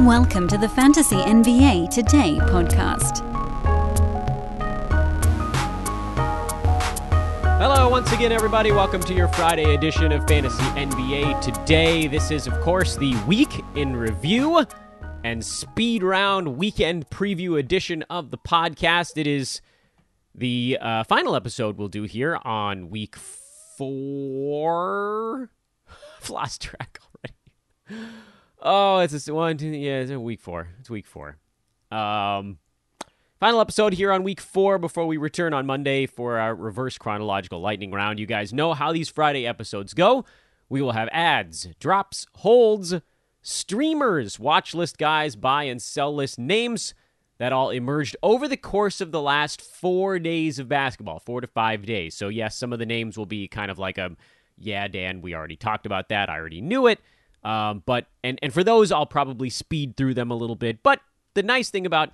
Welcome to the Fantasy NBA Today podcast. Hello, once again, everybody. Welcome to your Friday edition of Fantasy NBA Today. This is, of course, the week in review and speed round weekend preview edition of the podcast. It is the uh, final episode we'll do here on week four. I've lost track already. Oh, it's a one, two, yeah, it's a week four. It's week four. Um, final episode here on week four before we return on Monday for our reverse chronological lightning round. You guys know how these Friday episodes go. We will have ads, drops, holds, streamers, watch list guys, buy and sell list names that all emerged over the course of the last four days of basketball, four to five days. So, yes, some of the names will be kind of like a, yeah, Dan, we already talked about that. I already knew it. Um, but and and for those, I'll probably speed through them a little bit. But the nice thing about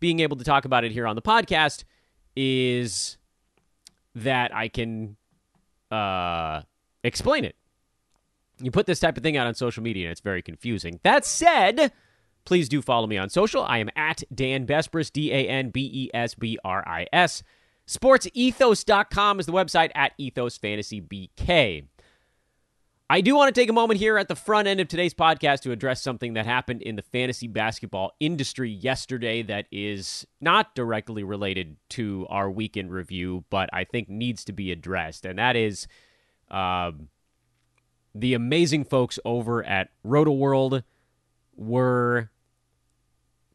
being able to talk about it here on the podcast is that I can uh, explain it. You put this type of thing out on social media, and it's very confusing. That said, please do follow me on social. I am at Dan Besbris, D A N B E S B R I S. SportsEthos.com is the website at Ethos Fantasy BK. I do want to take a moment here at the front end of today's podcast to address something that happened in the fantasy basketball industry yesterday that is not directly related to our weekend review, but I think needs to be addressed. And that is um, the amazing folks over at Rotoworld were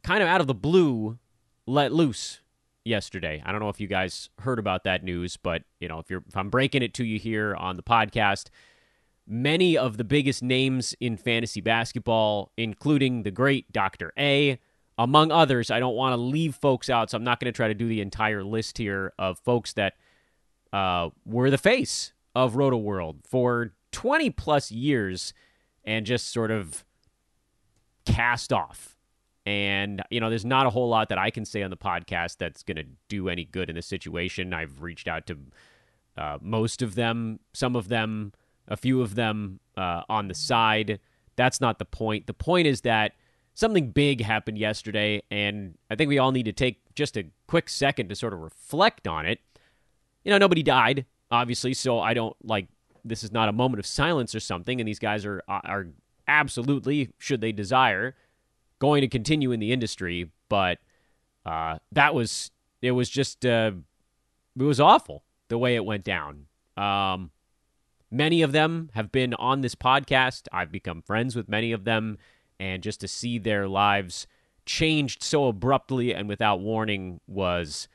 kind of out of the blue let loose yesterday. I don't know if you guys heard about that news, but you know, if you're if I'm breaking it to you here on the podcast, many of the biggest names in fantasy basketball, including the great Dr. A, among others. I don't want to leave folks out, so I'm not going to try to do the entire list here of folks that uh, were the face of Rotoworld for 20 plus years and just sort of cast off. And, you know, there's not a whole lot that I can say on the podcast that's going to do any good in this situation. I've reached out to uh, most of them, some of them a few of them uh, on the side. That's not the point. The point is that something big happened yesterday, and I think we all need to take just a quick second to sort of reflect on it. You know, nobody died, obviously, so I don't like this is not a moment of silence or something, and these guys are are absolutely, should they desire, going to continue in the industry. But uh, that was it was just uh, it was awful the way it went down. Um, Many of them have been on this podcast. I've become friends with many of them. And just to see their lives changed so abruptly and without warning was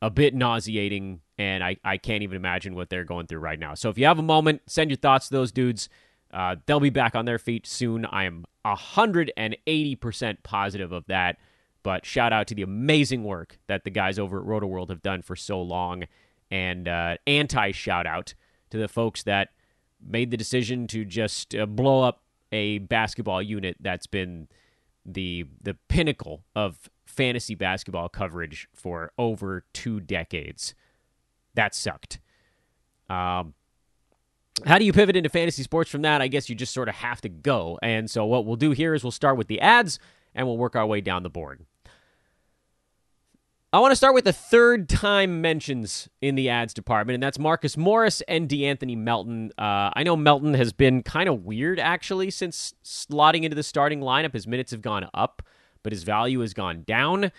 a bit nauseating. And I, I can't even imagine what they're going through right now. So if you have a moment, send your thoughts to those dudes. Uh, they'll be back on their feet soon. I am 180% positive of that. But shout out to the amazing work that the guys over at Rotoworld have done for so long. And uh, anti shout out to the folks that made the decision to just uh, blow up a basketball unit that's been the the pinnacle of fantasy basketball coverage for over two decades. That sucked. Um, how do you pivot into fantasy sports from that? I guess you just sort of have to go. And so what we'll do here is we'll start with the ads and we'll work our way down the board. I want to start with the third time mentions in the ads department, and that's Marcus Morris and DeAnthony Melton. Uh, I know Melton has been kind of weird, actually, since slotting into the starting lineup. His minutes have gone up, but his value has gone down.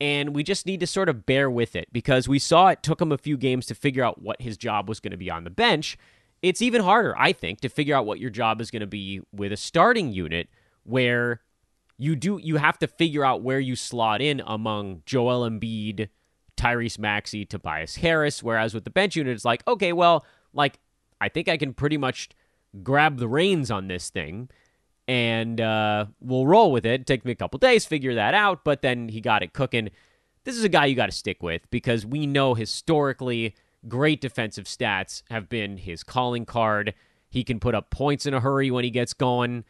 And we just need to sort of bear with it because we saw it took him a few games to figure out what his job was going to be on the bench. It's even harder, I think, to figure out what your job is going to be with a starting unit where you do you have to figure out where you slot in among Joel Embiid, Tyrese Maxey, Tobias Harris. Whereas with the bench unit, it's like, okay, well, like I think I can pretty much grab the reins on this thing and uh, we'll roll with it. Take me a couple days, figure that out, but then he got it cooking. This is a guy you got to stick with because we know historically great defensive stats have been his calling card. He can put up points in a hurry when he gets going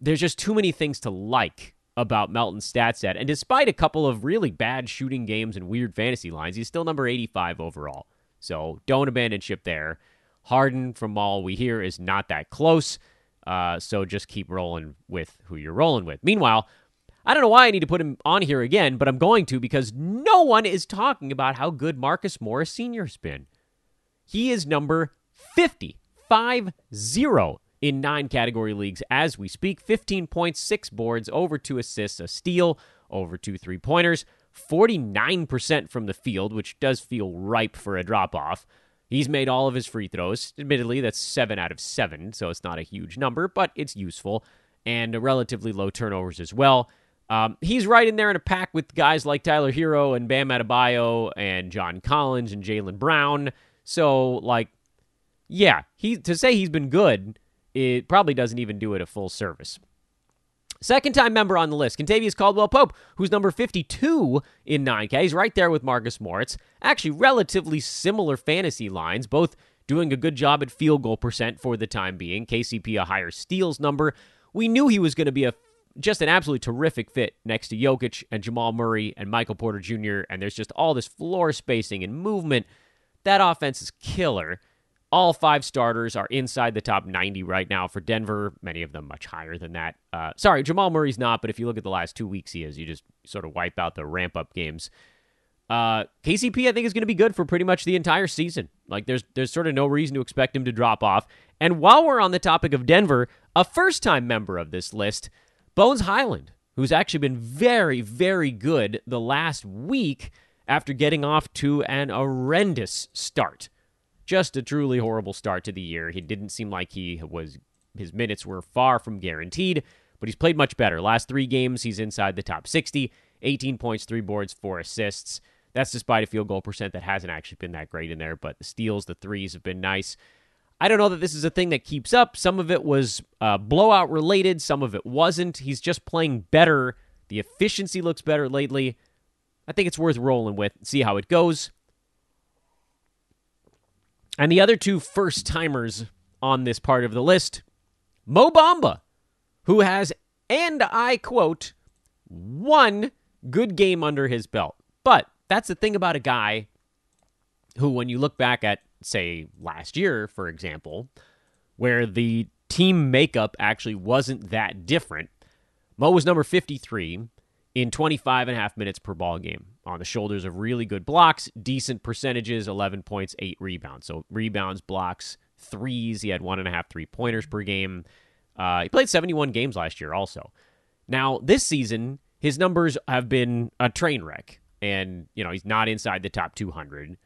there's just too many things to like about Melton's stat set. And despite a couple of really bad shooting games and weird fantasy lines, he's still number 85 overall. So don't abandon ship there. Harden, from all we hear, is not that close. Uh, so just keep rolling with who you're rolling with. Meanwhile, I don't know why I need to put him on here again, but I'm going to because no one is talking about how good Marcus Morris Sr. has been. He is number 50, 5 0 in nine category leagues as we speak. 15 points, six boards, over two assists, a steal, over two three pointers, 49% from the field, which does feel ripe for a drop off. He's made all of his free throws. Admittedly, that's seven out of seven, so it's not a huge number, but it's useful. And relatively low turnovers as well. Um, he's right in there in a pack with guys like Tyler Herro and Bam Adebayo and John Collins and Jaylen Brown. So, like, yeah, he to say he's been good, it probably doesn't even do it a full service. Second time member on the list, Kentavious Caldwell Pope, who's number 52 in 9K. He's right there with Marcus Morris. Actually, relatively similar fantasy lines, both doing a good job at field goal percent for the time being. KCP a higher steals number. We knew he was going to be a just an absolutely terrific fit next to Jokic and Jamal Murray and Michael Porter Jr. And there's just all this floor spacing and movement. That offense is killer. All five starters are inside the top 90 right now for Denver, many of them much higher than that. Uh, sorry, Jamal Murray's not, but if you look at the last two weeks, he is. You just sort of wipe out the ramp up games. Uh, KCP, I think, is going to be good for pretty much the entire season. Like, there's there's sort of no reason to expect him to drop off. And while we're on the topic of Denver, a first time member of this list, Bones Hyland, who's actually been very, very good the last week after getting off to an horrendous start just a truly horrible start to the year. He didn't seem like he was his minutes were far from guaranteed, but he's played much better. Last 3 games he's inside the top 60, 18 points, 3 boards, 4 assists. That's despite a field goal percent that hasn't actually been that great in there, but the steals, the threes have been nice. I don't know that this is a thing that keeps up. Some of it was uh, blowout related, some of it wasn't. He's just playing better. The efficiency looks better lately. I think it's worth rolling with. See how it goes. And the other two first timers on this part of the list Mo Bamba, who has, and I quote, one good game under his belt. But that's the thing about a guy who, when you look back at, say, last year, for example, where the team makeup actually wasn't that different, Mo was number 53 in 25 and a half minutes per ball game on the shoulders of really good blocks, decent percentages, 11 points, eight rebounds. So rebounds, blocks, threes. He had one and a half three pointers per game. Uh, he played 71 games last year also. Now, this season, his numbers have been a train wreck. And, you know, he's not inside the top 200.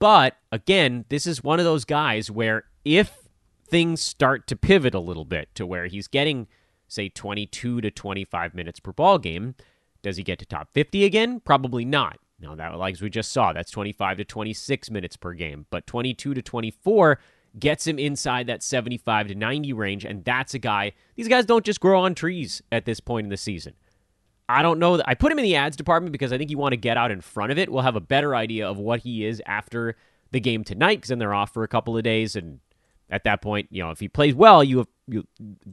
But again, this is one of those guys where if things start to pivot a little bit to where he's getting, say, 22 to 25 minutes per ball game, does he get to top 50 again? Probably not. Now that like as we just saw, that's 25 to 26 minutes per game, but 22 to 24 gets him inside that 75 to 90 range and that's a guy. These guys don't just grow on trees at this point in the season. I don't know I put him in the ads department because I think you want to get out in front of it. We'll have a better idea of what he is after the game tonight because then they're off for a couple of days and at that point, you know, if he plays well, you have you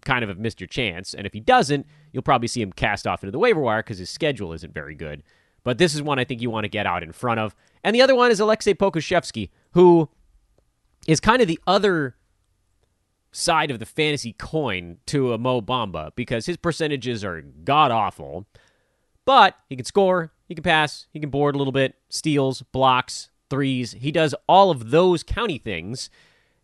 kind of have missed your chance, and if he doesn't, you'll probably see him cast off into the waiver wire because his schedule isn't very good. But this is one I think you want to get out in front of. And the other one is Alexei Pokusevski, who is kind of the other side of the fantasy coin to a Mo Bamba because his percentages are god awful. But he can score, he can pass, he can board a little bit, steals, blocks, threes. He does all of those county things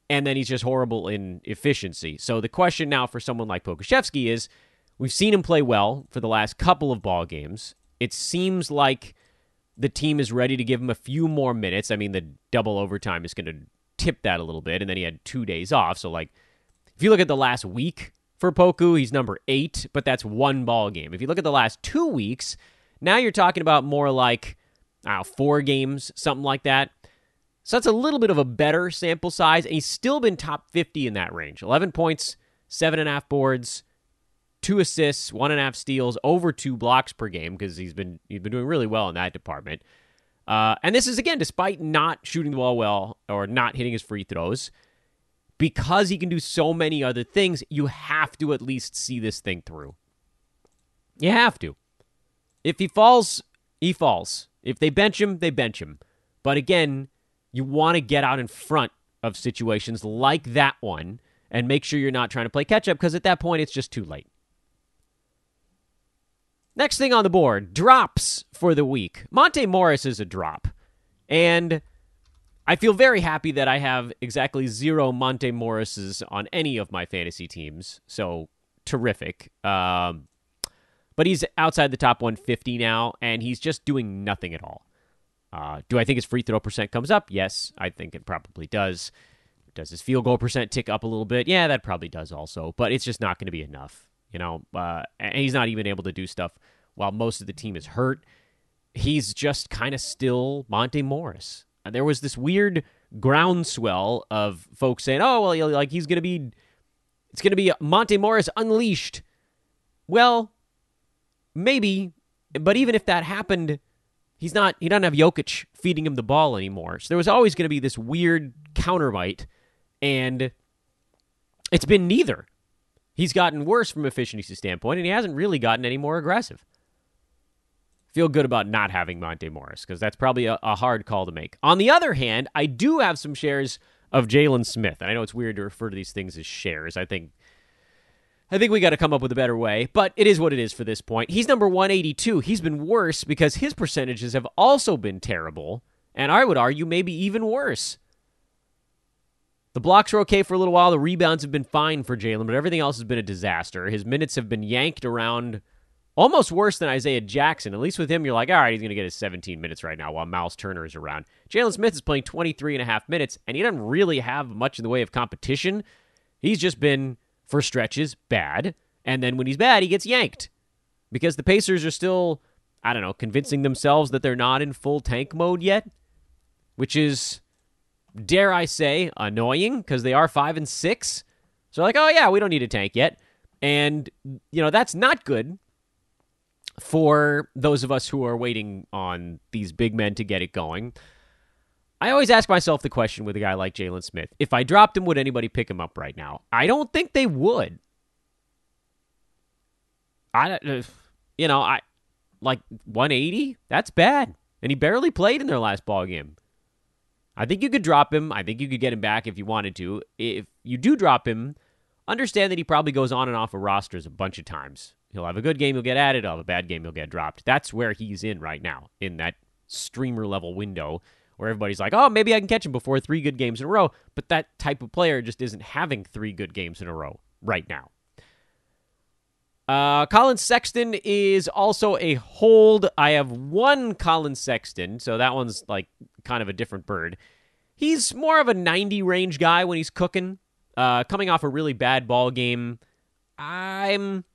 and then he's just horrible in efficiency. So the question now for someone like Pokusevski is we've seen him play well for the last couple of ball games. It seems like the team is ready to give him a few more minutes. I mean, the double overtime is going to tip that a little bit, and then he had two days off. So, like, if you look at the last week for Poku, he's number eight, but that's one ball game. If you look at the last two weeks, now you're talking about more like, four games, something like that. So that's a little bit of a better sample size, and he's still been top 50 in that range. 11 points, seven and a half boards, two assists, one and a half steals, over two blocks per game because he's been he's been doing really well in that department. Uh, and this is again despite not shooting the ball well or not hitting his free throws. Because he can do so many other things, you have to at least see this thing through. You have to. If he falls, he falls. If they bench him, they bench him. But again, you want to get out in front of situations like that one and make sure you're not trying to play catch up because at that point it's just too late. Next thing on the board drops for the week. Monte Morris is a drop. And I feel very happy that I have exactly zero Monte Morrises on any of my fantasy teams. So terrific. Um, but he's outside the top 150 now, and he's just doing nothing at all. Uh, do I think his free throw percent comes up? Yes, I think it probably does. Does his field goal percent tick up a little bit? Yeah, that probably does also, but it's just not going to be enough. You know, uh, and he's not even able to do stuff while most of the team is hurt. He's just kind of still Monte Morris. And there was this weird groundswell of folks saying, "Oh, well, like he's going to be, it's going to be Monte Morris unleashed." Well, maybe, but even if that happened, he's not. He doesn't have Jokic feeding him the ball anymore. So there was always going to be this weird counterweight, and it's been neither. He's gotten worse from efficiency standpoint, and he hasn't really gotten any more aggressive. Feel good about not having Monte Morris because that's probably a, a, hard call to make. On the other hand, I do have some shares of Jalen Smith, and I know it's weird to refer to these things as shares. I think I think we got to come up with a better way, but it is what it is for this point. He's number 182. He's been worse because his percentages have also been terrible, and I would argue maybe even worse. The blocks are okay for a little while. The rebounds have been fine for Jalen, but everything else has been a disaster. His minutes have been yanked around almost worse than Isaiah Jackson. At least with him, you're like, all right, he's going to get his 17 minutes right now while Miles Turner is around. Jalen Smith is playing 23 and a half minutes, and he doesn't really have much in the way of competition. He's just been for stretches bad, and then when he's bad, he gets yanked because the Pacers are still, I don't know, convincing themselves that they're not in full tank mode yet, which is, dare I say, annoying because they are five and six. So like, oh yeah, we don't need a tank yet, and you know that's not good for those of us who are waiting on these big men to get it going. I always ask myself the question with a guy like Jalen Smith if I dropped him, would anybody pick him up right now? I don't think they would. I, uh, you know, I like 180. That's bad, and he barely played in their last ball game. I think you could drop him. I think you could get him back if you wanted to. If you do drop him, understand that he probably goes on and off of rosters a bunch of times. He'll have a good game, he'll get added. He'll have a bad game, he'll get dropped. That's where he's in right now in that streamer level window where everybody's like, oh, maybe I can catch him before three good games in a row. But that type of player just isn't having three good games in a row right now. Uh, Collin Sexton is also a hold. I have one Collin Sexton, so that one's like kind of a different bird. He's more of a 90 range guy when he's cooking. Uh, coming off a really bad ball game, I'm.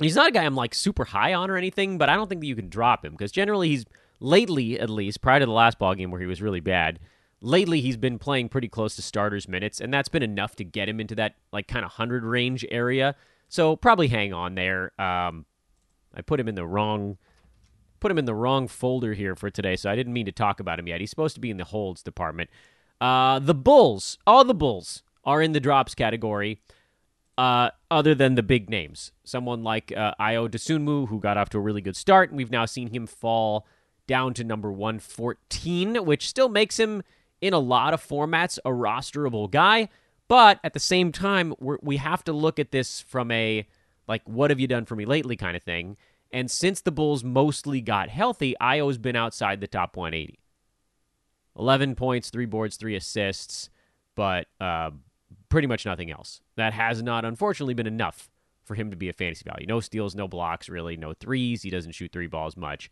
He's not a guy I'm like super high on or anything, but I don't think that you can drop him because generally he's lately, at least, prior to the last ball game where he was really bad, lately he's been playing pretty close to starters minutes, and that's been enough to get him into that like kind of hundred range area. So probably hang on there. Um, I put him in the wrong put him in the wrong folder here for today, so I didn't mean to talk about him yet. He's supposed to be in the holds department. Uh, the Bulls, all the Bulls are in the drops category. Uh, other than the big names, someone like uh, Ayo Dosunmu, who got off to a really good start, and we've now seen him fall down to number 114, which still makes him, in a lot of formats, a rosterable guy. But at the same time, we have to look at this from a, like, what have you done for me lately kind of thing. And since the Bulls mostly got healthy, Ayo's been outside the top 180. 11 points, three boards, three assists, but uh, pretty much nothing else. That has not, unfortunately, been enough for him to be a fantasy value. No steals, no blocks, really, no threes. He doesn't shoot three balls much.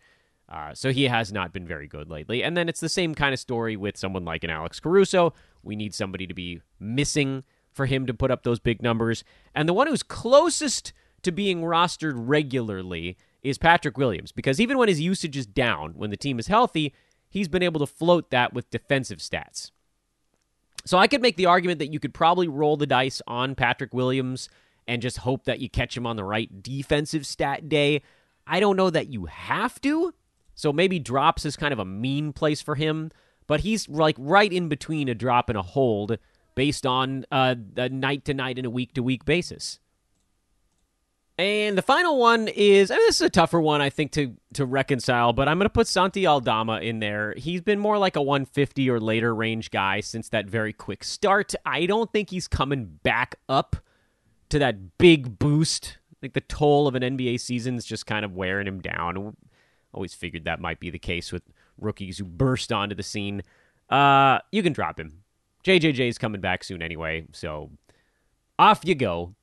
Uh, so he has not been very good lately. And then it's the same kind of story with someone like an Alex Caruso. We need somebody to be missing for him to put up those big numbers. And the one who's closest to being rostered regularly is Patrick Williams, because even when his usage is down, when the team is healthy, he's been able to float that with defensive stats. So I could make the argument that you could probably roll the dice on Patrick Williams and just hope that you catch him on the right defensive stat day. I don't know that you have to, so maybe drops is kind of a mean place for him, but he's like right in between a drop and a hold based on uh, a night to night and a week to week basis. And the final one is I mean, this is a tougher one, I think, to to reconcile, but I'm going to put Santi Aldama in there. He's been more like a 150 or later range guy since that very quick start. I don't think he's coming back up to that big boost Like the toll of an NBA season is just kind of wearing him down. Always figured that might be the case with rookies who burst onto the scene. Uh, you can drop him. JJJ is coming back soon anyway, so off you go.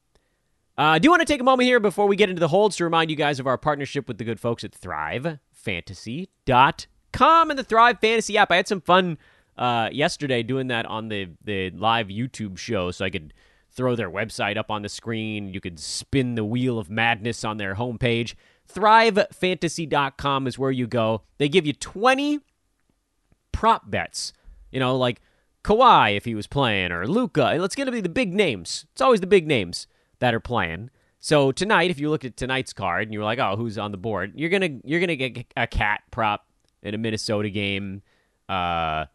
Uh, I do want to take a moment here before we get into the holds to remind you guys of our partnership with the good folks at ThriveFantasy.com and the Thrive Fantasy app. I had some fun uh, yesterday doing that on the, the live YouTube show so I could throw their website up on the screen. You could spin the wheel of madness on their homepage. ThriveFantasy.com is where you go. They give you 20 prop bets, you know, like Kawhi if he was playing or Luka. It's going to be the big names. It's always the big names that are playing. So tonight, if you look at tonight's card and you're like, "Oh, who's on the board?" You're gonna you're gonna get a KAT prop in a Minnesota game. Uh,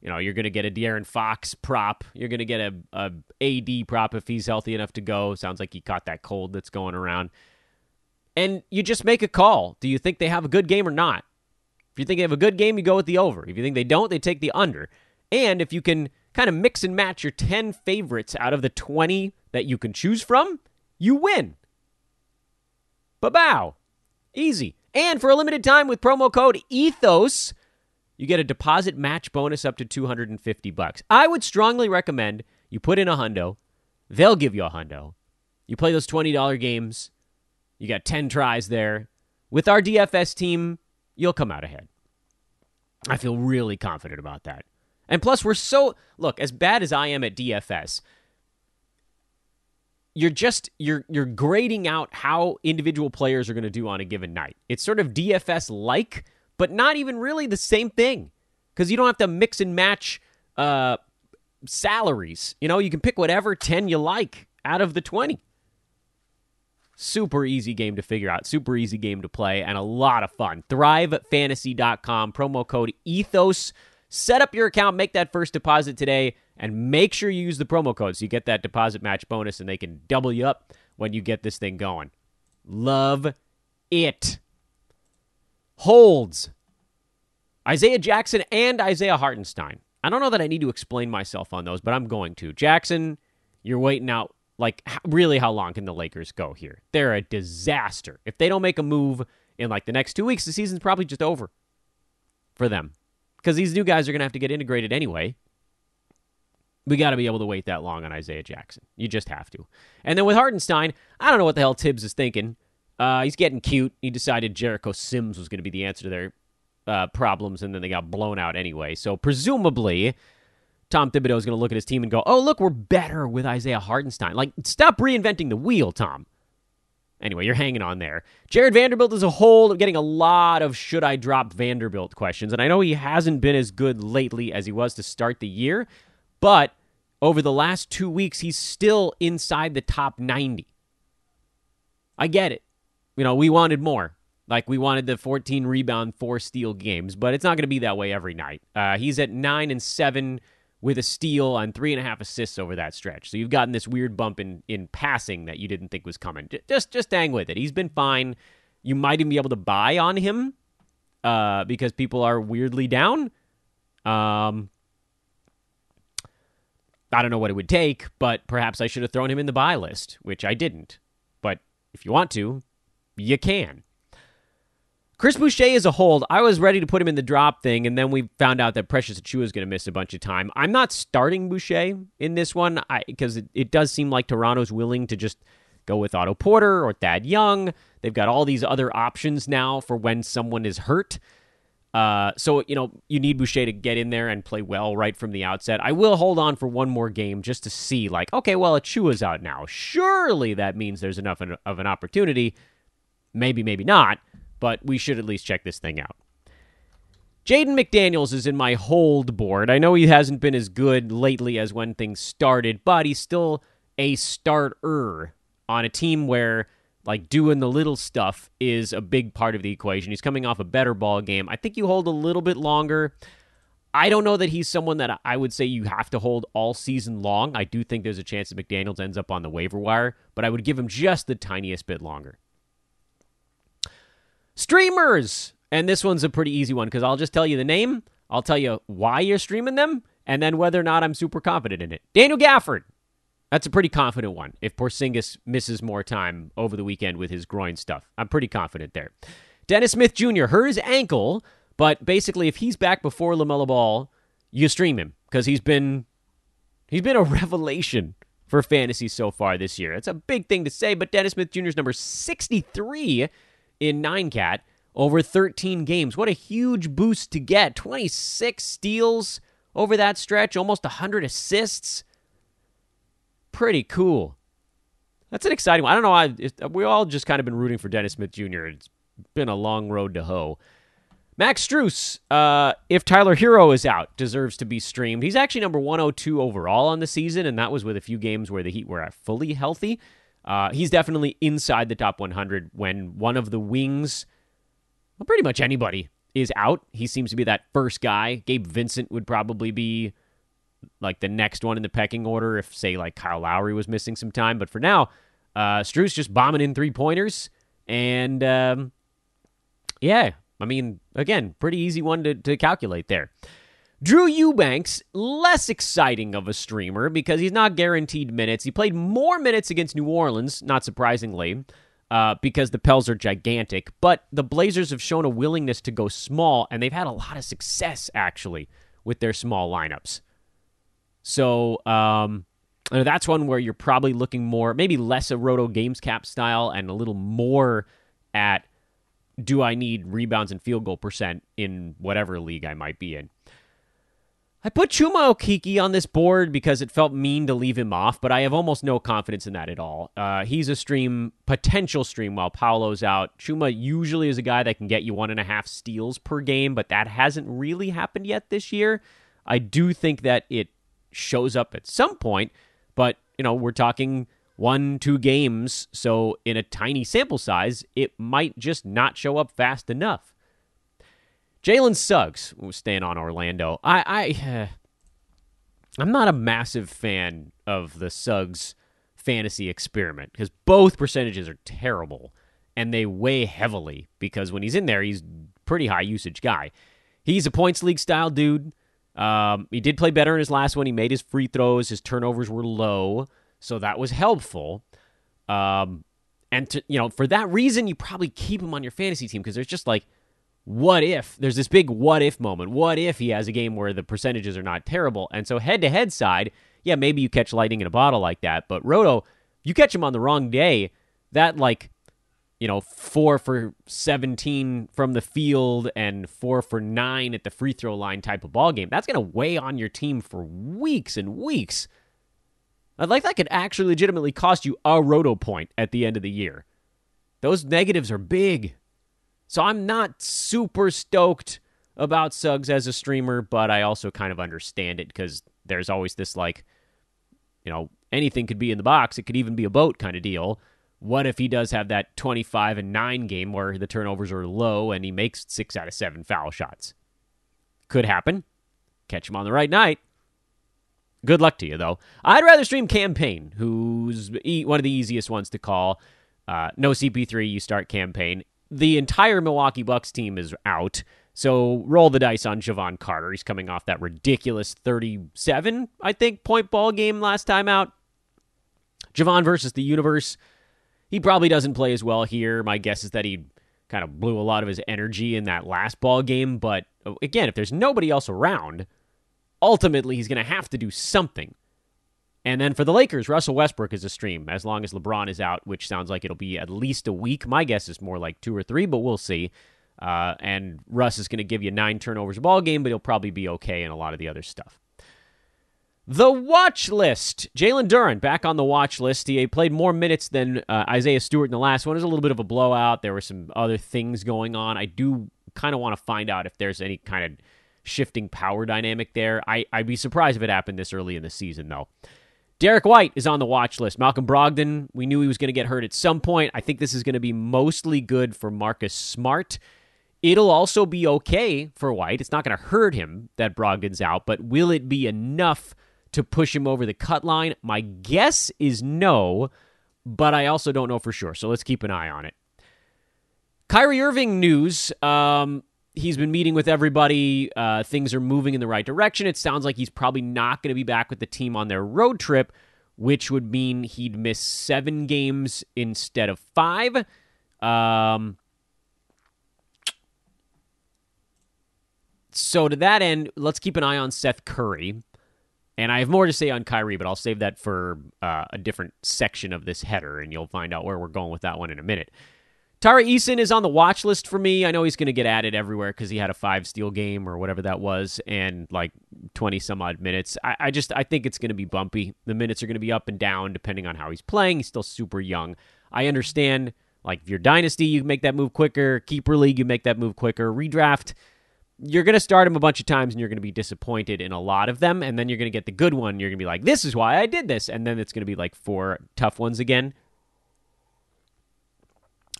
you know, you're gonna get a De'Aaron Fox prop. You're gonna get a, a AD prop if he's healthy enough to go. Sounds like he caught that cold that's going around. And you just make a call. Do you think they have a good game or not? If you think they have a good game, you go with the over. If you think they don't, they take the under. And if you can kind of mix and match your 10 favorites out of the 20 that you can choose from, you win. Ba-bow. Easy. And for a limited time with promo code ETHOS, you get a deposit match bonus up to 250 bucks. I would strongly recommend you put in a hundo. They'll give you a hundo. You play those $20 games. You got 10 tries there. With our DFS team, you'll come out ahead. I feel really confident about that. And plus, we're so look as bad as I am at DFS. You're just you're you're grading out how individual players are going to do on a given night. It's sort of DFS like, but not even really the same thing because you don't have to mix and match uh, salaries. You know, you can pick whatever ten you like out of the twenty. Super easy game to figure out, super easy game to play, and a lot of fun. ThriveFantasy.com, promo code ETHOS Set up your account, make that first deposit today, and make sure you use the promo code so you get that deposit match bonus and they can double you up when you get this thing going. Love it. Holds. Isaiah Jackson and Isaiah Hartenstein. I don't know that I need to explain myself on those, but I'm going to. Jackson, you're waiting out. Like, really, how long can the Lakers go here? They're a disaster. If they don't make a move in like the next two weeks, the season's probably just over for them because these new guys are going to have to get integrated anyway. We got to be able to wait that long on Isaiah Jackson. You just have to. And then with Hartenstein, I don't know what the hell Tibbs is thinking. Uh, he's getting cute. He decided Jericho Sims was going to be the answer to their uh, problems, and then they got blown out anyway. So presumably, Tom Thibodeau is going to look at his team and go, "Oh, look, we're better with Isaiah Hartenstein." Like, stop reinventing the wheel, Tom. Anyway, you're hanging on there. Jarred Vanderbilt as a whole, getting a lot of should I drop Vanderbilt questions. And I know he hasn't been as good lately as he was to start the year, but over the last two weeks, he's still inside the top 90. I get it. You know, we wanted more. Like we wanted the 14 rebound, four steal games, but it's not going to be that way every night. Uh, he's at nine and seven with a steal and three and a half assists over that stretch. So you've gotten this weird bump in in passing that you didn't think was coming. Just just hang with it. He's been fine. You might even be able to buy on him uh, because people are weirdly down. Um, I don't know what it would take, but perhaps I should have thrown him in the buy list, which I didn't. But if you want to, you can. Chris Boucher is a hold. I was ready to put him in the drop thing, and then we found out that Precious Achiuwa is going to miss a bunch of time. I'm not starting Boucher in this one because it, it does seem like Toronto's willing to just go with Otto Porter or Thad Young. They've got all these other options now for when someone is hurt. Uh, so, you know, you need Boucher to get in there and play well right from the outset. I will hold on for one more game just to see, like, okay, well, Achiuwa's out now. Surely that means there's enough of an opportunity. Maybe, maybe not but we should at least check this thing out. Jaden McDaniels is in my hold board. I know he hasn't been as good lately as when things started, but he's still a starter on a team where like doing the little stuff is a big part of the equation. He's coming off a better ball game. I think you hold a little bit longer. I don't know that he's someone that I would say you have to hold all season long. I do think there's a chance that McDaniels ends up on the waiver wire, but I would give him just the tiniest bit longer. Streamers! And this one's a pretty easy one because I'll just tell you the name, I'll tell you why you're streaming them, and then whether or not I'm super confident in it. Daniel Gafford. That's a pretty confident one. If Porzingis misses more time over the weekend with his groin stuff, I'm pretty confident there. Dennis Smith Jr. hurt his ankle, but basically, if he's back before Lamelo Ball, you stream him because he's been he's been a revelation for fantasy so far this year. It's a big thing to say, but Dennis Smith Jr. is number 63 in nine cat over 13 games. What a huge boost to get! 26 steals over that stretch, almost 100 assists. Pretty cool. That's an exciting one. I don't know. I, we all just kind of been rooting for Dennis Smith Jr. It's been a long road to hoe. Max Strus, uh, if Tyler Herro is out, deserves to be streamed. He's actually number 102 overall on the season, and that was with a few games where the Heat were fully healthy. Uh, he's definitely inside the top 100 when one of the wings, well, pretty much anybody, is out. He seems to be that first guy. Gabe Vincent would probably be like the next one in the pecking order if, say, like Kyle Lowry was missing some time. But for now, uh, Strus just bombing in three pointers. And um, yeah, I mean, again, pretty easy one to, to calculate there. Drew Eubanks, less exciting of a streamer because he's not guaranteed minutes. He played more minutes against New Orleans, not surprisingly, uh, because the Pels are gigantic. But the Blazers have shown a willingness to go small, and they've had a lot of success, actually, with their small lineups. So um, that's one where you're probably looking more, maybe less a Roto Games Cap style and a little more at do I need rebounds and field goal percent in whatever league I might be in. I put Chuma Okeke on this board because it felt mean to leave him off, but I have almost no confidence in that at all. Uh, he's a stream, potential stream while Paolo's out. Chuma usually is a guy that can get you one and a half steals per game, but that hasn't really happened yet this year. I do think that it shows up at some point, but you know, we're talking one, two games, so in a tiny sample size, it might just not show up fast enough. Jalen Suggs, staying on Orlando. I, I, uh, I'm not a massive fan of the Suggs fantasy experiment because both percentages are terrible and they weigh heavily because when he's in there, he's pretty high usage guy. He's a points league style dude. Um, he did play better in his last one. He made his free throws. His turnovers were low, so that was helpful. Um, and to, you know, for that reason, you probably keep him on your fantasy team because there's just like, what if there's this big what if moment? What if he has a game where the percentages are not terrible? And so head to head side, yeah, maybe you catch lightning in a bottle like that. But Roto, you catch him on the wrong day, that like you know, four for 17 from the field and four for nine at the free throw line type of ball game. That's going to weigh on your team for weeks and weeks. I'd like that could actually legitimately cost you a roto point at the end of the year. Those negatives are big. So I'm not super stoked about Suggs as a streamer, but I also kind of understand it because there's always this like, you know, anything could be in the box. It could even be a boat kind of deal. What if he does have that 25 and 9 game where the turnovers are low and he makes 6 out of 7 foul shots? Could happen. Catch him on the right night. Good luck to you, though. I'd rather stream Cam Payne, who's one of the easiest ones to call. Uh, no CP3, you start Cam Payne. The entire Milwaukee Bucks team is out, so roll the dice on Jevon Carter. He's coming off that ridiculous 37, I think, point ball game last time out. Jevon versus the universe. He probably doesn't play as well here. My guess is that he kind of blew a lot of his energy in that last ball game. But again, if there's nobody else around, ultimately he's going to have to do something. And then for the Lakers, Russell Westbrook is a stream as long as LeBron is out, which sounds like it'll be at least a week. My guess is more like two or three, but we'll see. Uh, and Russ is going to give you nine turnovers a ball game, but he'll probably be okay in a lot of the other stuff. The watch list. Jalen Duren back on the watch list. He played more minutes than uh, Isaiah Stewart in the last one. It was a little bit of a blowout. There were some other things going on. I do kind of want to find out if there's any kind of shifting power dynamic there. I, I'd be surprised if it happened this early in the season, though. Derrick White is on the watch list. Malcolm Brogdon, we knew he was going to get hurt at some point. I think this is going to be mostly good for Marcus Smart. It'll also be okay for White. It's not going to hurt him that Brogdon's out, but will it be enough to push him over the cut line? My guess is no, but I also don't know for sure. So let's keep an eye on it. Kyrie Irving news. Um, he's been meeting with everybody. Uh, things are moving in the right direction. It sounds like he's probably not going to be back with the team on their road trip, which would mean he'd miss seven games instead of five. Um, so to that end, let's keep an eye on Seth Curry. And I have more to say on Kyrie, but I'll save that for uh, a different section of this header, and you'll find out where we're going with that one in a minute. Tari Eason is on the watch list for me. I know he's going to get added everywhere because he had a five steal game or whatever that was, and like twenty some odd minutes. I, I just I think it's going to be bumpy. The minutes are going to be up and down depending on how he's playing. He's still super young. I understand. Like if you're dynasty, you make that move quicker. Keeper league, you make that move quicker. Redraft, you're going to start him a bunch of times and you're going to be disappointed in a lot of them, and then you're going to get the good one. You're going to be like, "This is why I did this," and then it's going to be like four tough ones again.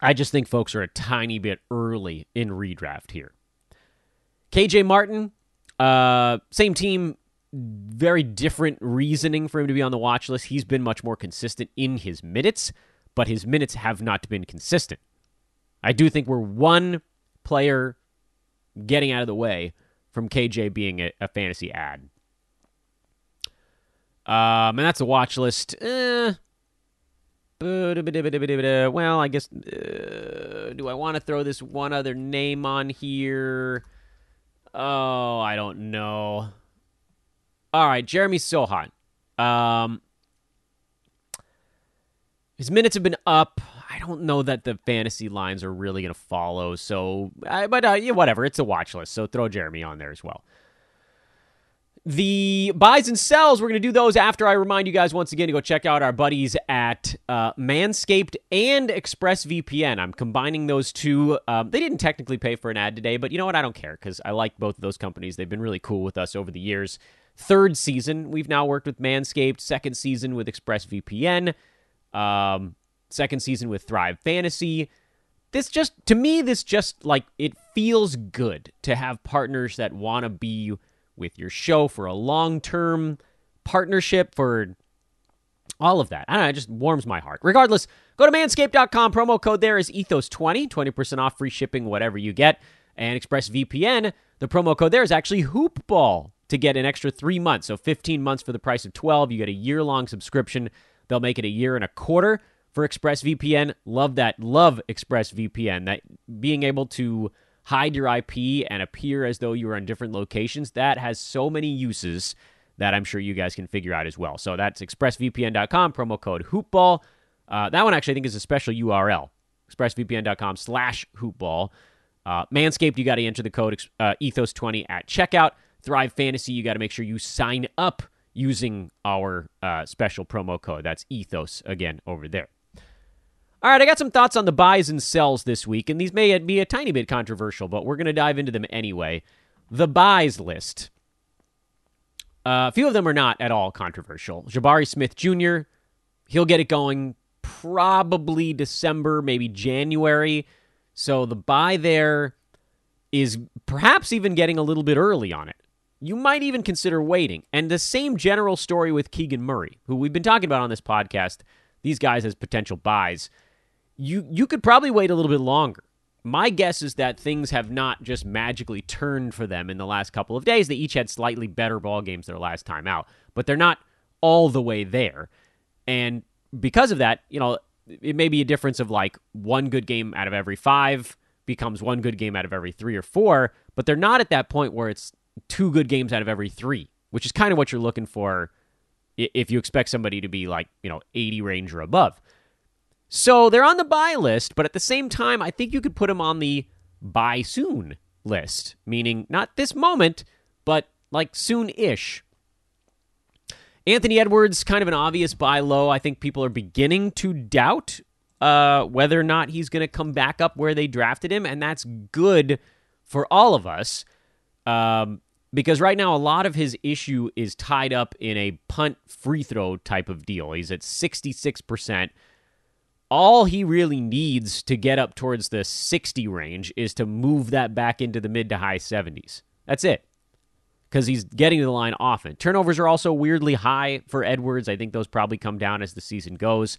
I just think folks are a tiny bit early in redraft here. KJ Martin, uh, same team, very different reasoning for him to be on the watch list. He's been much more consistent in his minutes, but his minutes have not been consistent. I do think we're one player getting out of the way from KJ being a, a fantasy ad. Um, and that's a watch list. Eh, well, I guess. Uh, do I want to throw this one other name on here? Oh, I don't know. All right, Jeremy Sochan. Um, his minutes have been up. I don't know that the fantasy lines are really going to follow. So, uh, but uh, yeah, whatever. It's a watch list. So throw Jeremy on there as well. The buys and sells, we're going to do those after I remind you guys once again to go check out our buddies at uh, Manscaped and ExpressVPN. I'm combining those two. Um, they didn't technically pay for an ad today, but you know what? I don't care because I like both of those companies. They've been really cool with us over the years. Third season, we've now worked with Manscaped. Second season with ExpressVPN. Um, second season with Thrive Fantasy. This just, to me, this just like it feels good to have partners that want to be with your show for a long term partnership for all of that. I don't know, it just warms my heart. Regardless, go to manscaped.com. Promo code there is ethos20, 20% off free shipping, whatever you get. And ExpressVPN, the promo code there is actually hoopball to get an extra three months. So 15 months for the price of 12. You get a year long subscription. They'll make it a year and a quarter for ExpressVPN. Love that. Love ExpressVPN. That being able to hide your IP and appear as though you are in different locations, that has so many uses that I'm sure you guys can figure out as well. So that's expressvpn.com, promo code hoopball. Uh, that one actually I think is a special URL, expressvpn.com slash hoopball. Uh, Manscaped, you got to enter the code uh, ethos20 at checkout. Thrive Fantasy, you got to make sure you sign up using our uh, special promo code. That's ethos again over there. All right, I got some thoughts on the buys and sells this week, and these may be a tiny bit controversial, but we're going to dive into them anyway. The buys list. Uh, a few of them are not at all controversial. Jabari Smith Jr., he'll get it going probably December, maybe January. So the buy there is perhaps even getting a little bit early on it. You might even consider waiting. And the same general story with Keegan Murray, who we've been talking about on this podcast, these guys as potential buys you you could probably wait a little bit longer. My guess is that things have not just magically turned for them in the last couple of days. They each had slightly better ball games their last time out, but they're not all the way there. And because of that, you know, it may be a difference of like one good game out of every 5 becomes one good game out of every 3 or 4, but they're not at that point where it's two good games out of every 3, which is kind of what you're looking for if you expect somebody to be like, you know, 80 range or above. So they're on the buy list, but at the same time, I think you could put them on the buy soon list, meaning not this moment, but like soon ish. Anthony Edwards, kind of an obvious buy low. I think people are beginning to doubt uh, whether or not he's going to come back up where they drafted him, and that's good for all of us. Um, because right now, a lot of his issue is tied up in a punt free throw type of deal. He's at 66% all he really needs to get up towards the 60 range is to move that back into the mid to high 70s. That's it. Because he's getting to the line often. Turnovers are also weirdly high for Edwards. I think those probably come down as the season goes.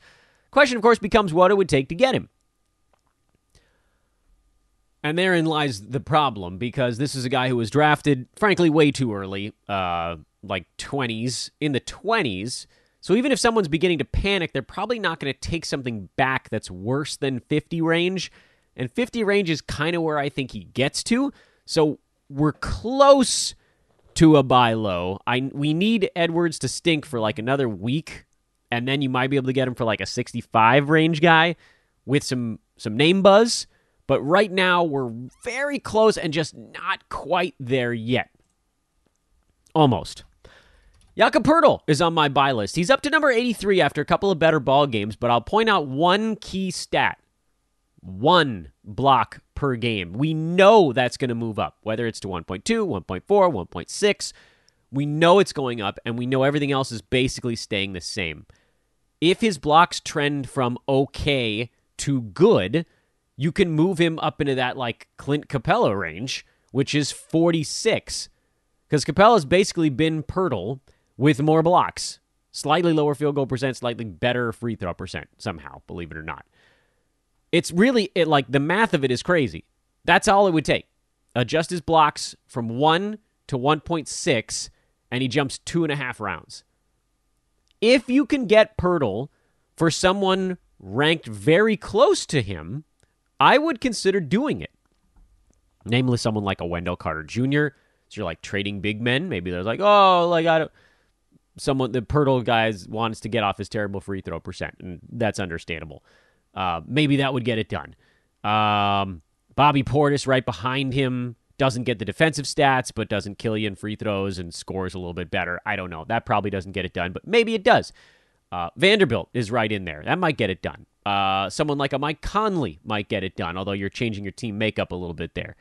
Question, of course, becomes what it would take to get him. And therein lies the problem because this is a guy who was drafted, frankly, way too early, uh, like 20s, in the 20s. So even if someone's beginning to panic, they're probably not going to take something back that's worse than 50 range. And 50 range is kind of where I think he gets to. So we're close to a buy low. I we need Edwards to stink for like another week, and then you might be able to get him for like a 65 range guy with some some name buzz. But right now we're very close and just not quite there yet. Almost. Jakob Poeltl is on my buy list. He's up to number 83 after a couple of better ball games, but I'll point out one key stat. One block per game. We know that's going to move up, whether it's to 1.2, 1.4, 1.6. We know it's going up, and we know everything else is basically staying the same. If his blocks trend from okay to good, you can move him up into that like Clint Capela range, which is 46. Because Capela's basically been Poeltl with more blocks, slightly lower field goal percent, slightly better free throw percent, somehow, believe it or not. It's really it like the math of it is crazy. That's all it would take. Adjust his blocks from one to 1.6, and he jumps two and a half rounds. If you can get Poeltl for someone ranked very close to him, I would consider doing it. Namely, someone like a Wendell Carter Jr. So you're like trading big men. Maybe they're like, oh, like I don't. Someone the Poeltl guys wants to get off his terrible free throw percent, and that's understandable. Uh, maybe that would get it done. Um, Bobby Portis right behind him doesn't get the defensive stats, but doesn't kill you in free throws and scores a little bit better. I don't know. That probably doesn't get it done, but maybe it does. Uh, Vanderbilt is right in there. That might get it done. Uh, someone like a Mike Conley might get it done, although you're changing your team makeup a little bit there.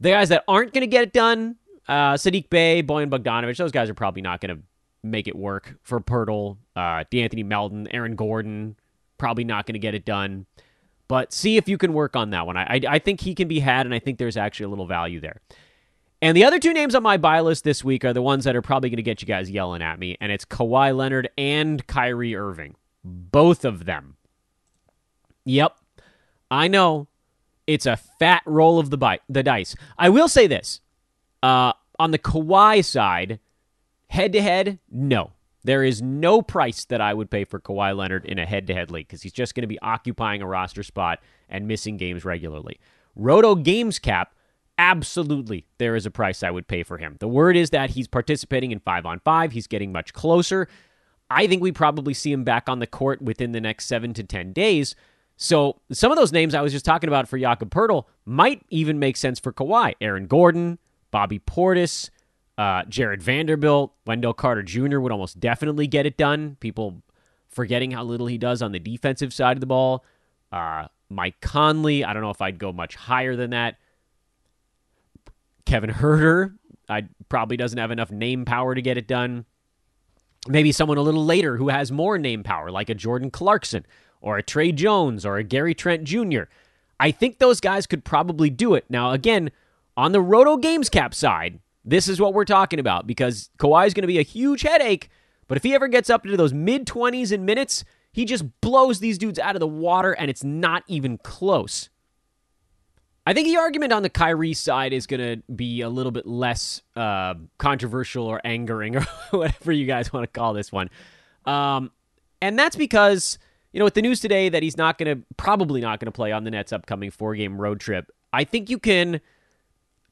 The guys that aren't going to get it done, uh, Saddiq Bey, Bojan Bogdanovic, those guys are probably not going to make it work for Poeltl, uh, De'Anthony Melton, Aaron Gordon, probably not going to get it done. But see if you can work on that one. I, I, I think he can be had, and I think there's actually a little value there. And the other two names on my buy list this week are the ones that are probably going to get you guys yelling at me, and it's Kawhi Leonard and Kyrie Irving. Both of them. Yep. I know. It's a fat roll of the, bi- the dice. I will say this. Uh, on the Kawhi side, head to head, no. There is no price that I would pay for Kawhi Leonard in a head to head league because he's just going to be occupying a roster spot and missing games regularly. Roto Games Cap, absolutely, there is a price I would pay for him. The word is that he's participating in five on five, he's getting much closer. I think we probably see him back on the court within the next seven to 10 days. So some of those names I was just talking about for Jakob Poeltl might even make sense for Kawhi. Aaron Gordon, Bobby Portis, uh, Jarred Vanderbilt, Wendell Carter Jr. would almost definitely get it done. People forgetting how little he does on the defensive side of the ball. Uh, Mike Conley, I don't know if I'd go much higher than that. Kevin Huerter, I probably doesn't have enough name power to get it done. Maybe someone a little later who has more name power, like a Jordan Clarkson or a Tre Jones or a Gary Trent Jr. I think those guys could probably do it. Now, again, on the Roto Games Cap side, this is what we're talking about because Kawhi is going to be a huge headache. But if he ever gets up into those mid 20s in minutes, he just blows these dudes out of the water and it's not even close. I think the argument on the Kyrie side is going to be a little bit less uh, controversial or angering or whatever you guys want to call this one. Um, and that's because, you know, with the news today that he's not going to, probably not going to play on the Nets' upcoming four game road trip, I think you can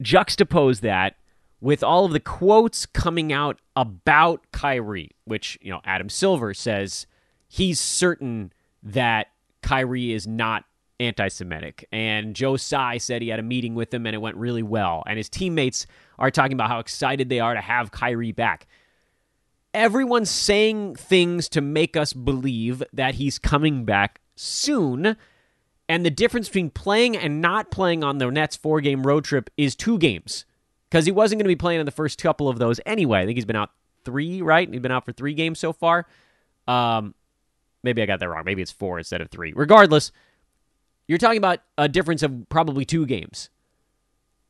juxtapose that with all of the quotes coming out about Kyrie, which, you know, Adam Silver says he's certain that Kyrie is not anti Semitic. And Joe Tsai said he had a meeting with him and it went really well. And his teammates are talking about how excited they are to have Kyrie back. Everyone's saying things to make us believe that he's coming back soon. And the difference between playing and not playing on the Nets four game road trip is two games because he wasn't going to be playing in the first couple of those anyway. I think he's been out three, right? He's been out for three games so far. Um, maybe I got that wrong. Maybe it's four instead of three. Regardless, you're talking about a difference of probably two games.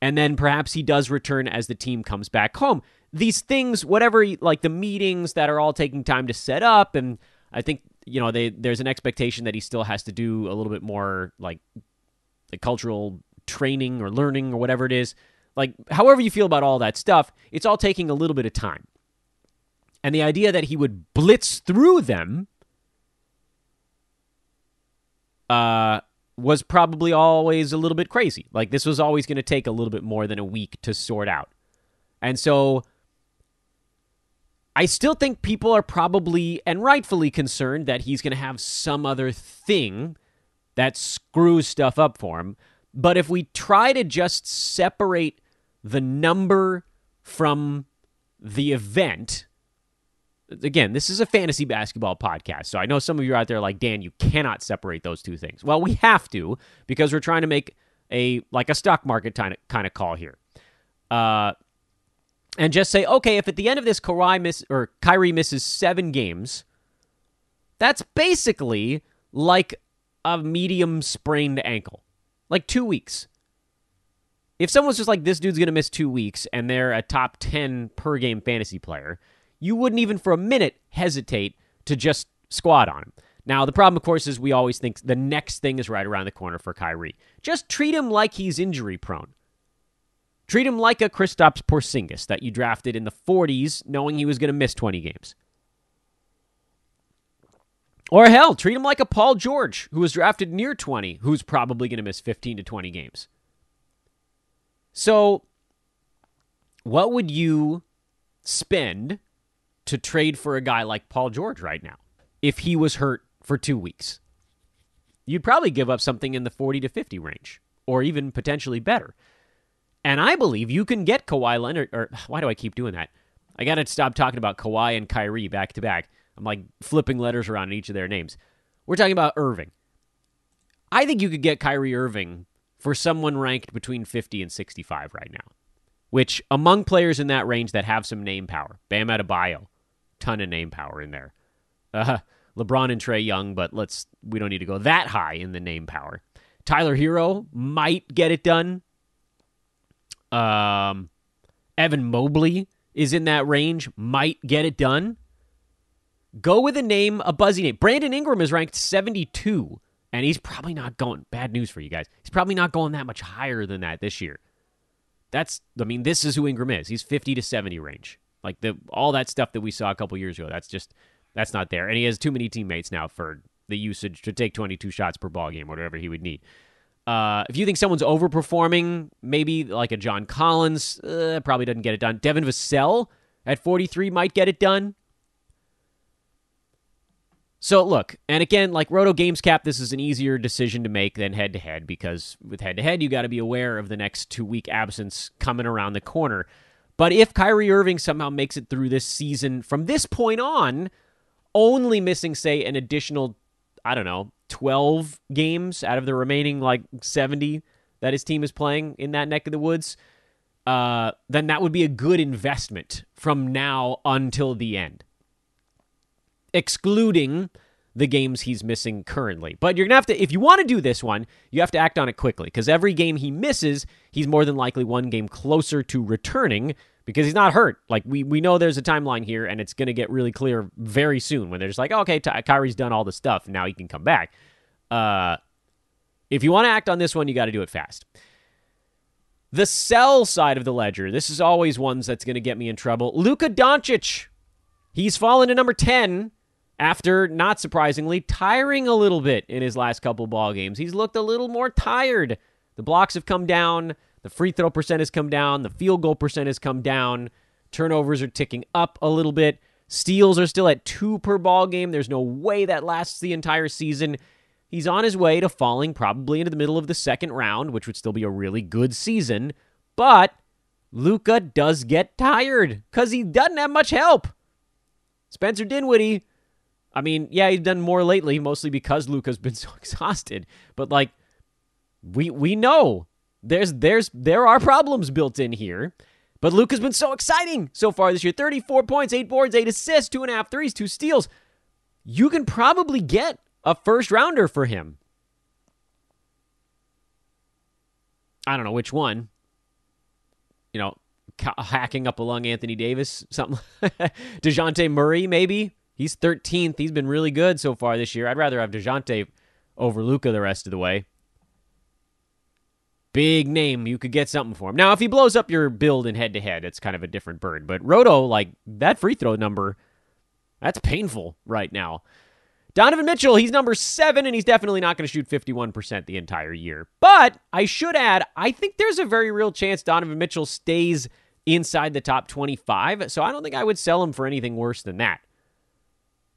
And then perhaps he does return as the team comes back home. These things, whatever, like the meetings that are all taking time to set up, and I think you know they there's an expectation that he still has to do a little bit more like the cultural training or learning or whatever it is like, however you feel about all that stuff, it's all taking a little bit of time. And the idea that he would blitz through them uh, was probably always a little bit crazy. Like this was always going to take a little bit more than a week to sort out. And so I still think people are probably and rightfully concerned that he's going to have some other thing that screws stuff up for him. But if we try to just separate the number from the event, again, this is a fantasy basketball podcast. So I know some of you out there like, Dan, you cannot separate those two things. Well, we have to because we're trying to make a like a stock market kind of kind of call here. Uh, and just say, okay, if at the end of this Kawhi miss or Kyrie misses seven games, that's basically like a medium sprained ankle, like two weeks. If someone's just like, this dude's going to miss two weeks and they're a top 10 per game fantasy player, you wouldn't even for a minute hesitate to just squat on him. Now, the problem, of course, is we always think the next thing is right around the corner for Kyrie. Just treat him like he's injury prone. Treat him like a Kristaps Porzingis that you drafted in the 40s, knowing he was going to miss 20 games. Or hell, treat him like a Paul George, who was drafted near 20, who's probably going to miss 15 to 20 games. So, what would you spend to trade for a guy like Paul George right now if he was hurt for two weeks? You'd probably give up something in the 40 to 50 range, or even potentially better. And I believe you can get Kawhi Leonard, or why do I keep doing that? I got to stop talking about Kawhi and Kyrie back to back. I'm like flipping letters around in each of their names. We're talking about Irving. I think you could get Kyrie Irving for someone ranked between 50 and 65 right now, which among players in that range that have some name power, Bam Adebayo, ton of name power in there. Uh, LeBron and Trae Young, but let's we don't need to go that high in the name power. Tyler Herro might get it done. Um, Evan Mobley is in that range, might get it done. Go with a name, a buzzy name. Brandon Ingram is ranked 72, and he's probably not going. Bad news for you guys. He's probably not going that much higher than that this year. That's, I mean, this is who Ingram is. He's 50 to 70 range. Like the all that stuff that we saw a couple years ago. That's just that's not there. And he has too many teammates now for the usage to take 22 shots per ball game, whatever he would need. Uh, if you think someone's overperforming, maybe like a John Collins, uh, probably doesn't get it done. Devin Vassell at 43 might get it done. So look, and again, like Roto Games Cap, this is an easier decision to make than head to head because with head to head, you got to be aware of the next two week absence coming around the corner. But if Kyrie Irving somehow makes it through this season from this point on, only missing, say, an additional, I don't know, 12 games out of the remaining like 70 that his team is playing in that neck of the woods, uh, then that would be a good investment from now until the end, excluding the games he's missing currently. But you're going to have to, if you want to do this one, you have to act on it quickly because every game he misses, he's more than likely one game closer to returning because he's not hurt. Like we we know there's a timeline here, and it's going to get really clear very soon when they're just like, okay, Ty- Kyrie's done all the stuff, now he can come back. Uh, if you want to act on this one, you got to do it fast. The sell side of the ledger, this is always ones that's going to get me in trouble. Luka Doncic, he's fallen to number ten after, not surprisingly, tiring a little bit in his last couple ball games. He's looked a little more tired. The blocks have come down. The free throw percent has come down. The field goal percent has come down. Turnovers are ticking up a little bit. Steals are still at two per ball game. There's no way that lasts the entire season. He's on his way to falling probably into the middle of the second round, which would still be a really good season. But Luka does get tired because he doesn't have much help. Spencer Dinwiddie, I mean, yeah, he's done more lately, mostly because Luka's been so exhausted. But like, we we know there's there's there are problems built in here. But Luke has been so exciting so far this year. 34 points, 8 boards, 8 assists, two and a half threes, two steals. You can probably get a first rounder for him. I don't know which one. You know, hacking up along Anthony Davis, something. DeJounte Murray, maybe. He's 13th. He's been really good so far this year. I'd rather have DeJounte over Luka the rest of the way. Big name, you could get something for him. Now, if he blows up your build in head to head, it's kind of a different bird. But Roto, like that free throw number That's painful right now. Donovan Mitchell, he's number seven, and he's definitely not going to shoot 51% the entire year. But I should add, I think there's a very real chance Donovan Mitchell stays inside the top 25. So I don't think I would sell him for anything worse than that.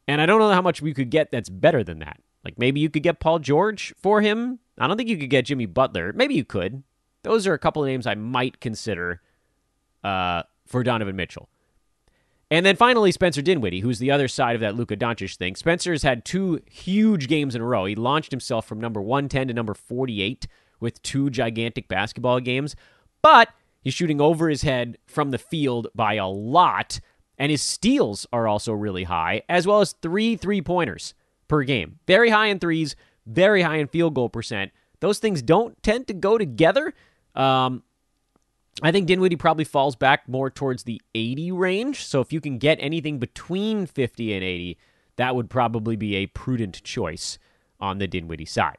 And I don't know how much we could get that's better than that. Like maybe you could get Paul George for him. I don't think you could get Jimmy Butler. Maybe you could. Those are a couple of names I might consider uh, for Donovan Mitchell. And then finally, Spencer Dinwiddie, who's the other side of that Luka Doncic thing. Spencer's had two huge games in a row. He launched himself from number 110 to number 48 with two gigantic basketball games, but he's shooting over his head from the field by a lot, and his steals are also really high, as well as three three pointers per game. Very high in threes, very high in field goal percent. Those things don't tend to go together. Um, I think Dinwiddie probably falls back more towards the 80 range. So if you can get anything between 50 and 80, that would probably be a prudent choice on the Dinwiddie side.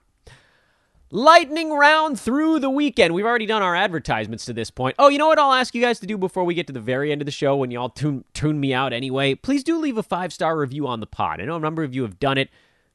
Lightning round through the weekend. We've already done our advertisements to this point. Oh, you know what I'll ask you guys to do before we get to the very end of the show when y'all tune, tune me out anyway? Please do leave a five star review on the pod. I know a number of you have done it.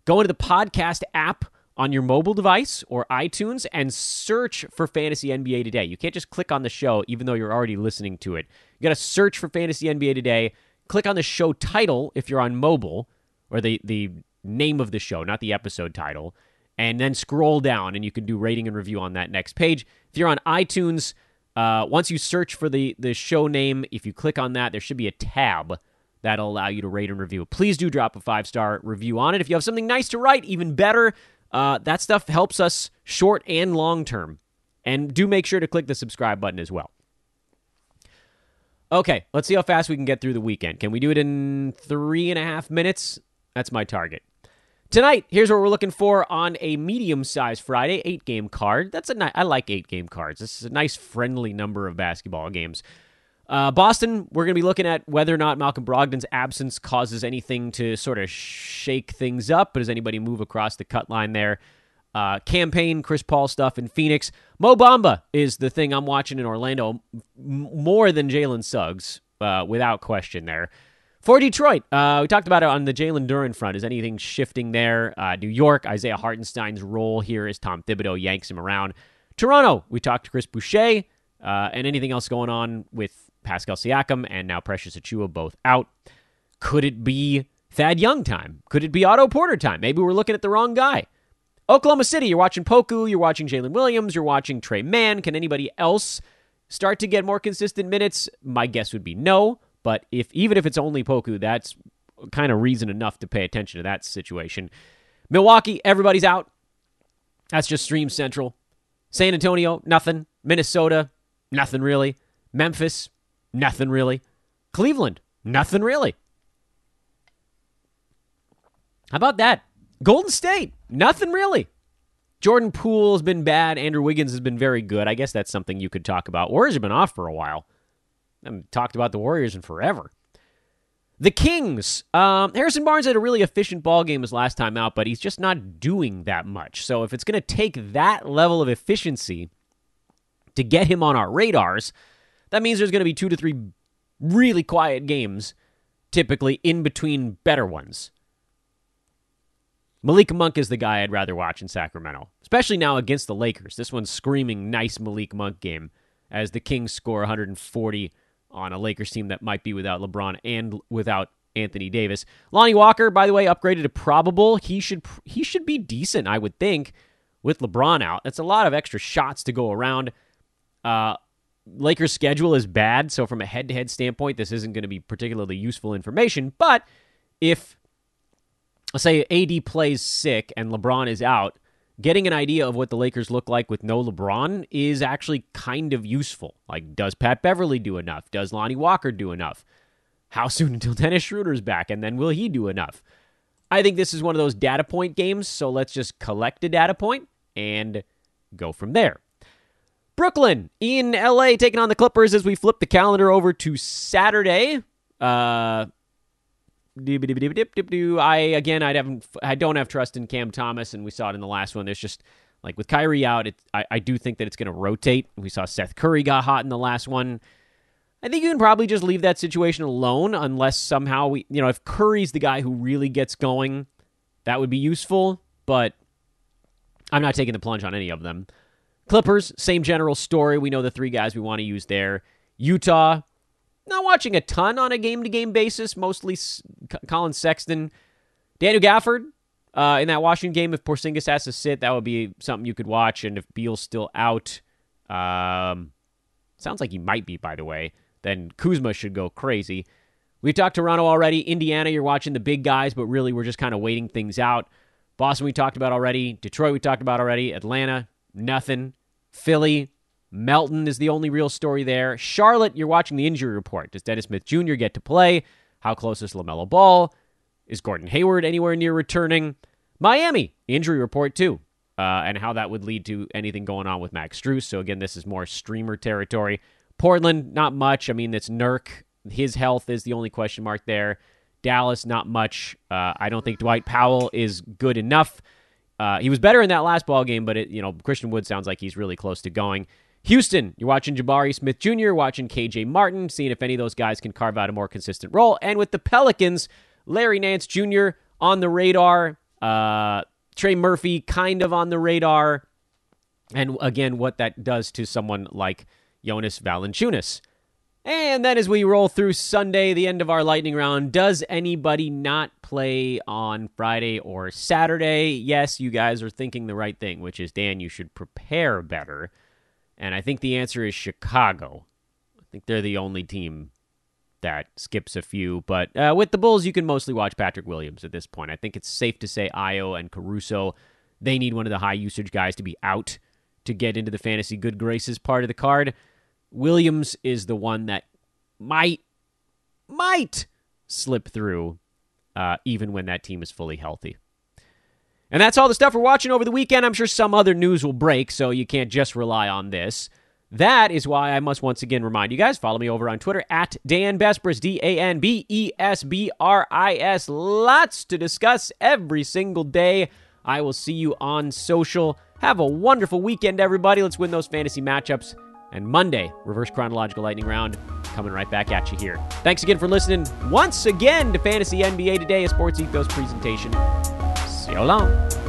Go into the podcast app on your mobile device or iTunes and search for Fantasy NBA Today. You can't just click on the show even though you're already listening to it. You got to search for Fantasy NBA Today. Click on the show title if you're on mobile or the the name of the show, not the episode title, and then scroll down and you can do rating and review on that next page. If you're on iTunes, uh, once you search for the the show name, if you click on that, there should be a tab that'll allow you to rate and review. Please do drop a five star review on it. If you have something nice to write, even better. Uh, that stuff helps us short and long term. And do make sure to click the subscribe button as well. Okay, let's see how fast we can get through the weekend. Can we do it in three and a half minutes? That's my target. Tonight, here's what we're looking for on a medium-sized Friday, eight-game card. That's a ni- I like eight-game cards. This is a nice, friendly number of basketball games. Uh, Boston, we're going to be looking at whether or not Malcolm Brogdon's absence causes anything to sort of shake things up. But does anybody move across the cut line there? Uh, Cam Payne, Chris Paul stuff in Phoenix. Mo Bamba is the thing I'm watching in Orlando more than Jalen Suggs, uh, without question there. For Detroit, uh, we talked about it on the Jalen Duren front. Is anything shifting there? Uh, New York, Isaiah Hartenstein's role here as Tom Thibodeau yanks him around. Toronto, we talked to Chris Boucher, uh, and anything else going on with Pascal Siakam and now Precious Achiuwa both out. Could it be Thad Young time? Could it be Otto Porter time? Maybe we're looking at the wrong guy. Oklahoma City, you're watching Poku, you're watching Jalen Williams, you're watching Tre Mann. Can anybody else start to get more consistent minutes? My guess would be no. But if even if it's only Poku, that's kind of reason enough to pay attention to that situation. Milwaukee, everybody's out. That's just Stream Central. San Antonio, nothing. Minnesota, nothing really. Memphis, nothing really. Cleveland, nothing really. How about that? Golden State, nothing really. Jordan Poole has been bad. Andrew Wiggins has been very good. I guess that's something you could talk about. Warriors have been off for a while. I haven't talked about the Warriors in forever. The Kings. Um, Harrison Barnes had a really efficient ball game his last time out, but he's just not doing that much. So if it's going to take that level of efficiency to get him on our radars, that means there's going to be two to three really quiet games, typically in between better ones. Malik Monk is the guy I'd rather watch in Sacramento, especially now against the Lakers. This one's screaming nice Malik Monk game as the Kings score 140 on a Lakers team that might be without LeBron and without Anthony Davis. Lonnie Walker, by the way, upgraded to probable. He should he should be decent, I would think, with LeBron out. That's a lot of extra shots to go around. Uh, Lakers' schedule is bad, so from a head-to-head standpoint, this isn't going to be particularly useful information. But if let's say AD plays sick and LeBron is out, getting an idea of what the Lakers look like with no LeBron is actually kind of useful. Like, does Pat Beverley do enough? Does Lonnie Walker do enough? How soon until Dennis Schroeder's back? And then will he do enough? I think this is one of those data point games, so let's just collect a data point and go from there. Brooklyn in LA taking on the Clippers as we flip the calendar over to Saturday. Uh, I again, I haven't, I don't have trust in Cam Thomas, and we saw it in the last one. There's just like with Kyrie out, it, I, I do think that it's going to rotate. We saw Seth Curry got hot in the last one. I think you can probably just leave that situation alone unless somehow we, you know, if Curry's the guy who really gets going, that would be useful, but I'm not taking the plunge on any of them. Clippers, same general story. We know the three guys we want to use there. Utah, not watching a ton on a game to game basis, mostly Collin Sexton. Daniel Gafford, uh, in that Washington game, if Porzingis has to sit, that would be something you could watch. And if Beal's still out, um, sounds like he might be, by the way, then Kuzma should go crazy. We've talked Toronto already. Indiana, you're watching the big guys, but really we're just kind of waiting things out. Boston, we talked about already. Detroit, we talked about already. Atlanta, nothing. Philly, Melton is the only real story there. Charlotte, you're watching the injury report. Does Dennis Smith Jr. get to play? How close is LaMelo Ball? Is Gordon Hayward anywhere near returning? Miami, injury report too. Uh, and how that would lead to anything going on with Max Strus. So, again, this is more streamer territory. Portland, not much. I mean, it's Nurk. His health is the only question mark there. Dallas, not much. Uh, I don't think Dwight Powell is good enough. Uh, he was better in that last ball game, but it, you know Christian Wood sounds like he's really close to going. Houston, you're watching Jabari Smith Jr., watching KJ Martin, seeing if any of those guys can carve out a more consistent role. And with the Pelicans, Larry Nance Jr. on the radar, uh, Trey Murphy kind of on the radar, and again, what that does to someone like Jonas Valanciunas. And then as we roll through Sunday, the end of our lightning round, does anybody not play on Friday or Saturday? Yes, you guys are thinking the right thing, which is Dan, you should prepare better. And I think the answer is Chicago. I think they're the only team that skips a few. But uh, with the Bulls, you can mostly watch Patrick Williams at this point. I think it's safe to say Ayo and Caruso, they need one of the high usage guys to be out to get into the fantasy good graces part of the card. Williams is the one that might might slip through uh, even when that team is fully healthy. And that's all the stuff we're watching over the weekend. I'm sure some other news will break, so you can't just rely on this. That is why I must once again remind you guys follow me over on Twitter at Dan Besbris, D A N B E S B R I S. Lots to discuss every single day. I will see you on social. Have a wonderful weekend, everybody. Let's win those fantasy matchups and Monday, reverse chronological lightning round, coming right back at you here. Thanks again for listening once again to Fantasy NBA Today, a Sports Ethos presentation. See you long.